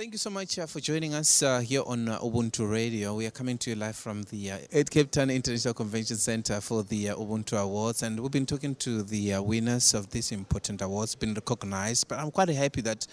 Thank you so much uh, for joining us uh, here on uh, Ubuntu Radio. We are coming to you live from the uh, Cape Town International Convention Center for the uh, Ubuntu Awards, and we've been talking to the uh, winners of these important awards, been recognized. But I'm quite happy that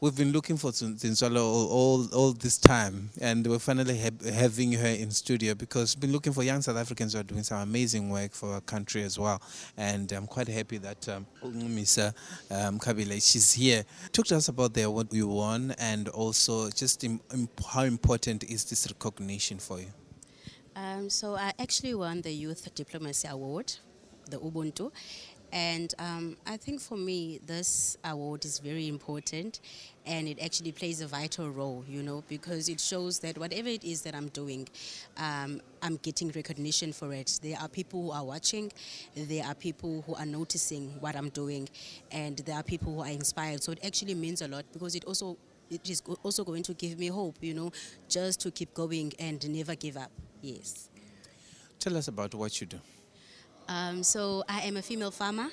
we've been looking for Zinswalo all, all all this time, and we're finally ha- having her in studio because we've been looking for young South Africans who are doing some amazing work for our country as well. And I'm quite happy that um, Misa um, Kabile, she's here. Talk to us about the award you won, and also just im- im- how important is this recognition for you? Um, so I actually won the Youth Diplomacy Award, the Ubuntu. And um, I think for me, this award is very important and it actually plays a vital role, you know, because it shows that whatever it is that I'm doing, um, I'm getting recognition for it. There are people who are watching, there are people who are noticing what I'm doing, and there are people who are inspired. So it actually means a lot because it also it is also going to give me hope, you know, just to keep going and never give up. Yes. Tell us about what you do. Um, so I am a female farmer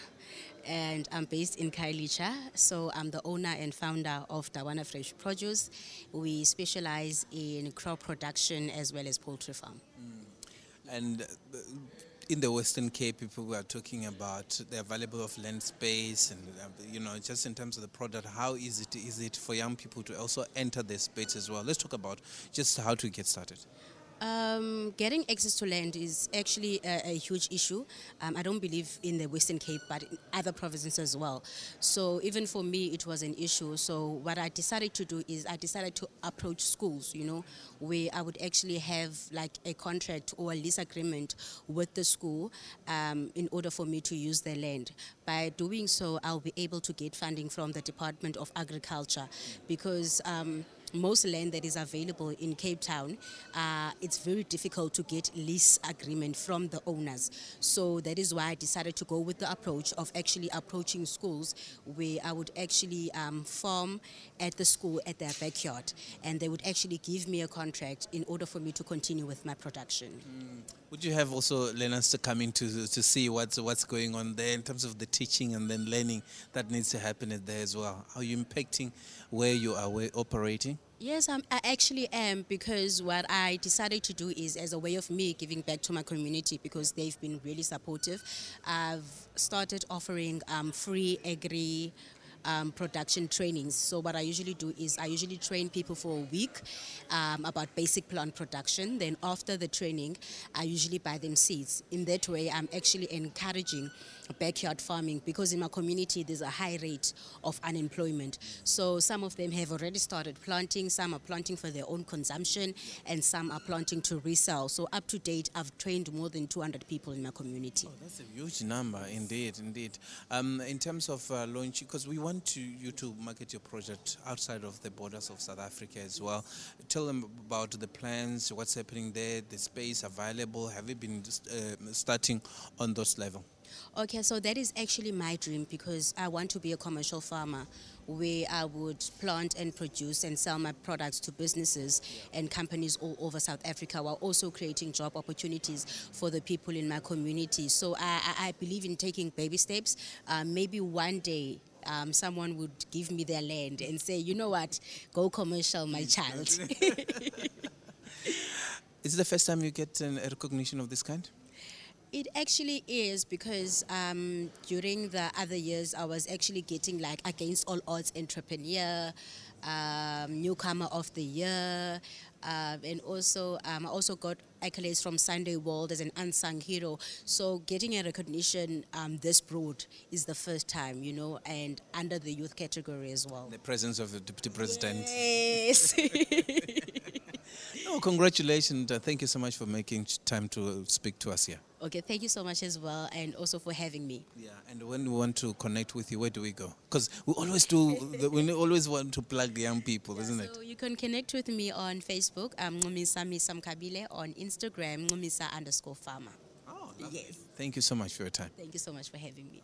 and I'm based in Khayelitsha. So I'm the owner and founder of Dawana Fresh Produce. We specialize in crop production as well as poultry farm. And uh, in the Western Cape, people were talking about the available of land space, and uh, you know, just in terms of the product, how is it is it for young people to also enter the space as well? Let's talk about just how to get started. Um, getting access to land is actually a, a huge issue. Um, I don't believe in the Western Cape, but in other provinces as well. So even for me, it was an issue. So what I decided to do is I decided to approach schools. You know, where I would actually have like a contract or a lease agreement with the school um, in order for me to use their land. By doing so, I'll be able to get funding from the Department of Agriculture because. Most land that is available in Cape Town, uh, it's very difficult to get lease agreement from the owners. So that is why I decided to go with the approach of actually approaching schools where I would actually um, farm at the school at their backyard, and they would actually give me a contract in order for me to continue with my production. Would you have also learners to come in to, to see what's what's going on there in terms of the teaching and then learning that needs to happen there as well? Are you impacting where you are operating? Yes, I'm, I actually am because what I decided to do is as a way of me giving back to my community because they've been really supportive. I've started offering um, free agri. Um, production trainings. So what I usually do is I usually train people for a week um, about basic plant production. Then after the training, I usually buy them seeds. In that way, I'm actually encouraging backyard farming because in my community there's a high rate of unemployment. So some of them have already started planting, some are planting for their own consumption, and some are planting to resell. So up to date, I've trained more than 200 people in my community. That's a huge number, indeed, indeed. Um, in terms of uh, launch, because we want to, you to market your project outside of the borders of South Africa as well. Tell them about the plans, what's happening there, the space available. Have you been uh, starting on those level? Okay, so that is actually my dream because I want to be a commercial farmer where I would plant and produce and sell my products to businesses and companies all over South Africa while also creating job opportunities for the people in my community. So I, I, I believe in taking baby steps. Uh, maybe one day um, someone would give me their land and say, you know what, go commercial, my child. Is it the first time you get an, a recognition of this kind? It actually is because um, during the other years, I was actually getting like against all odds entrepreneur, um, newcomer of the year, uh, and also um, I also got accolades from Sunday World as an unsung hero. So getting a recognition um, this broad is the first time, you know, and under the youth category as well. The presence of the deputy president. Yes. Congratulations. Uh, thank you so much for making time to speak to us here. okay, thank you so much as well, and also for having me. Yeah, and when we want to connect with you, where do we go? Because we always do. we always want to plug the young people, isn't it? So you can connect with me on Facebook, um, Ncumisa Misa Mkabile, on Instagram, Ncumisa underscore farmer. Oh, Yes. Thank you so much for your time. Thank you so much for having me.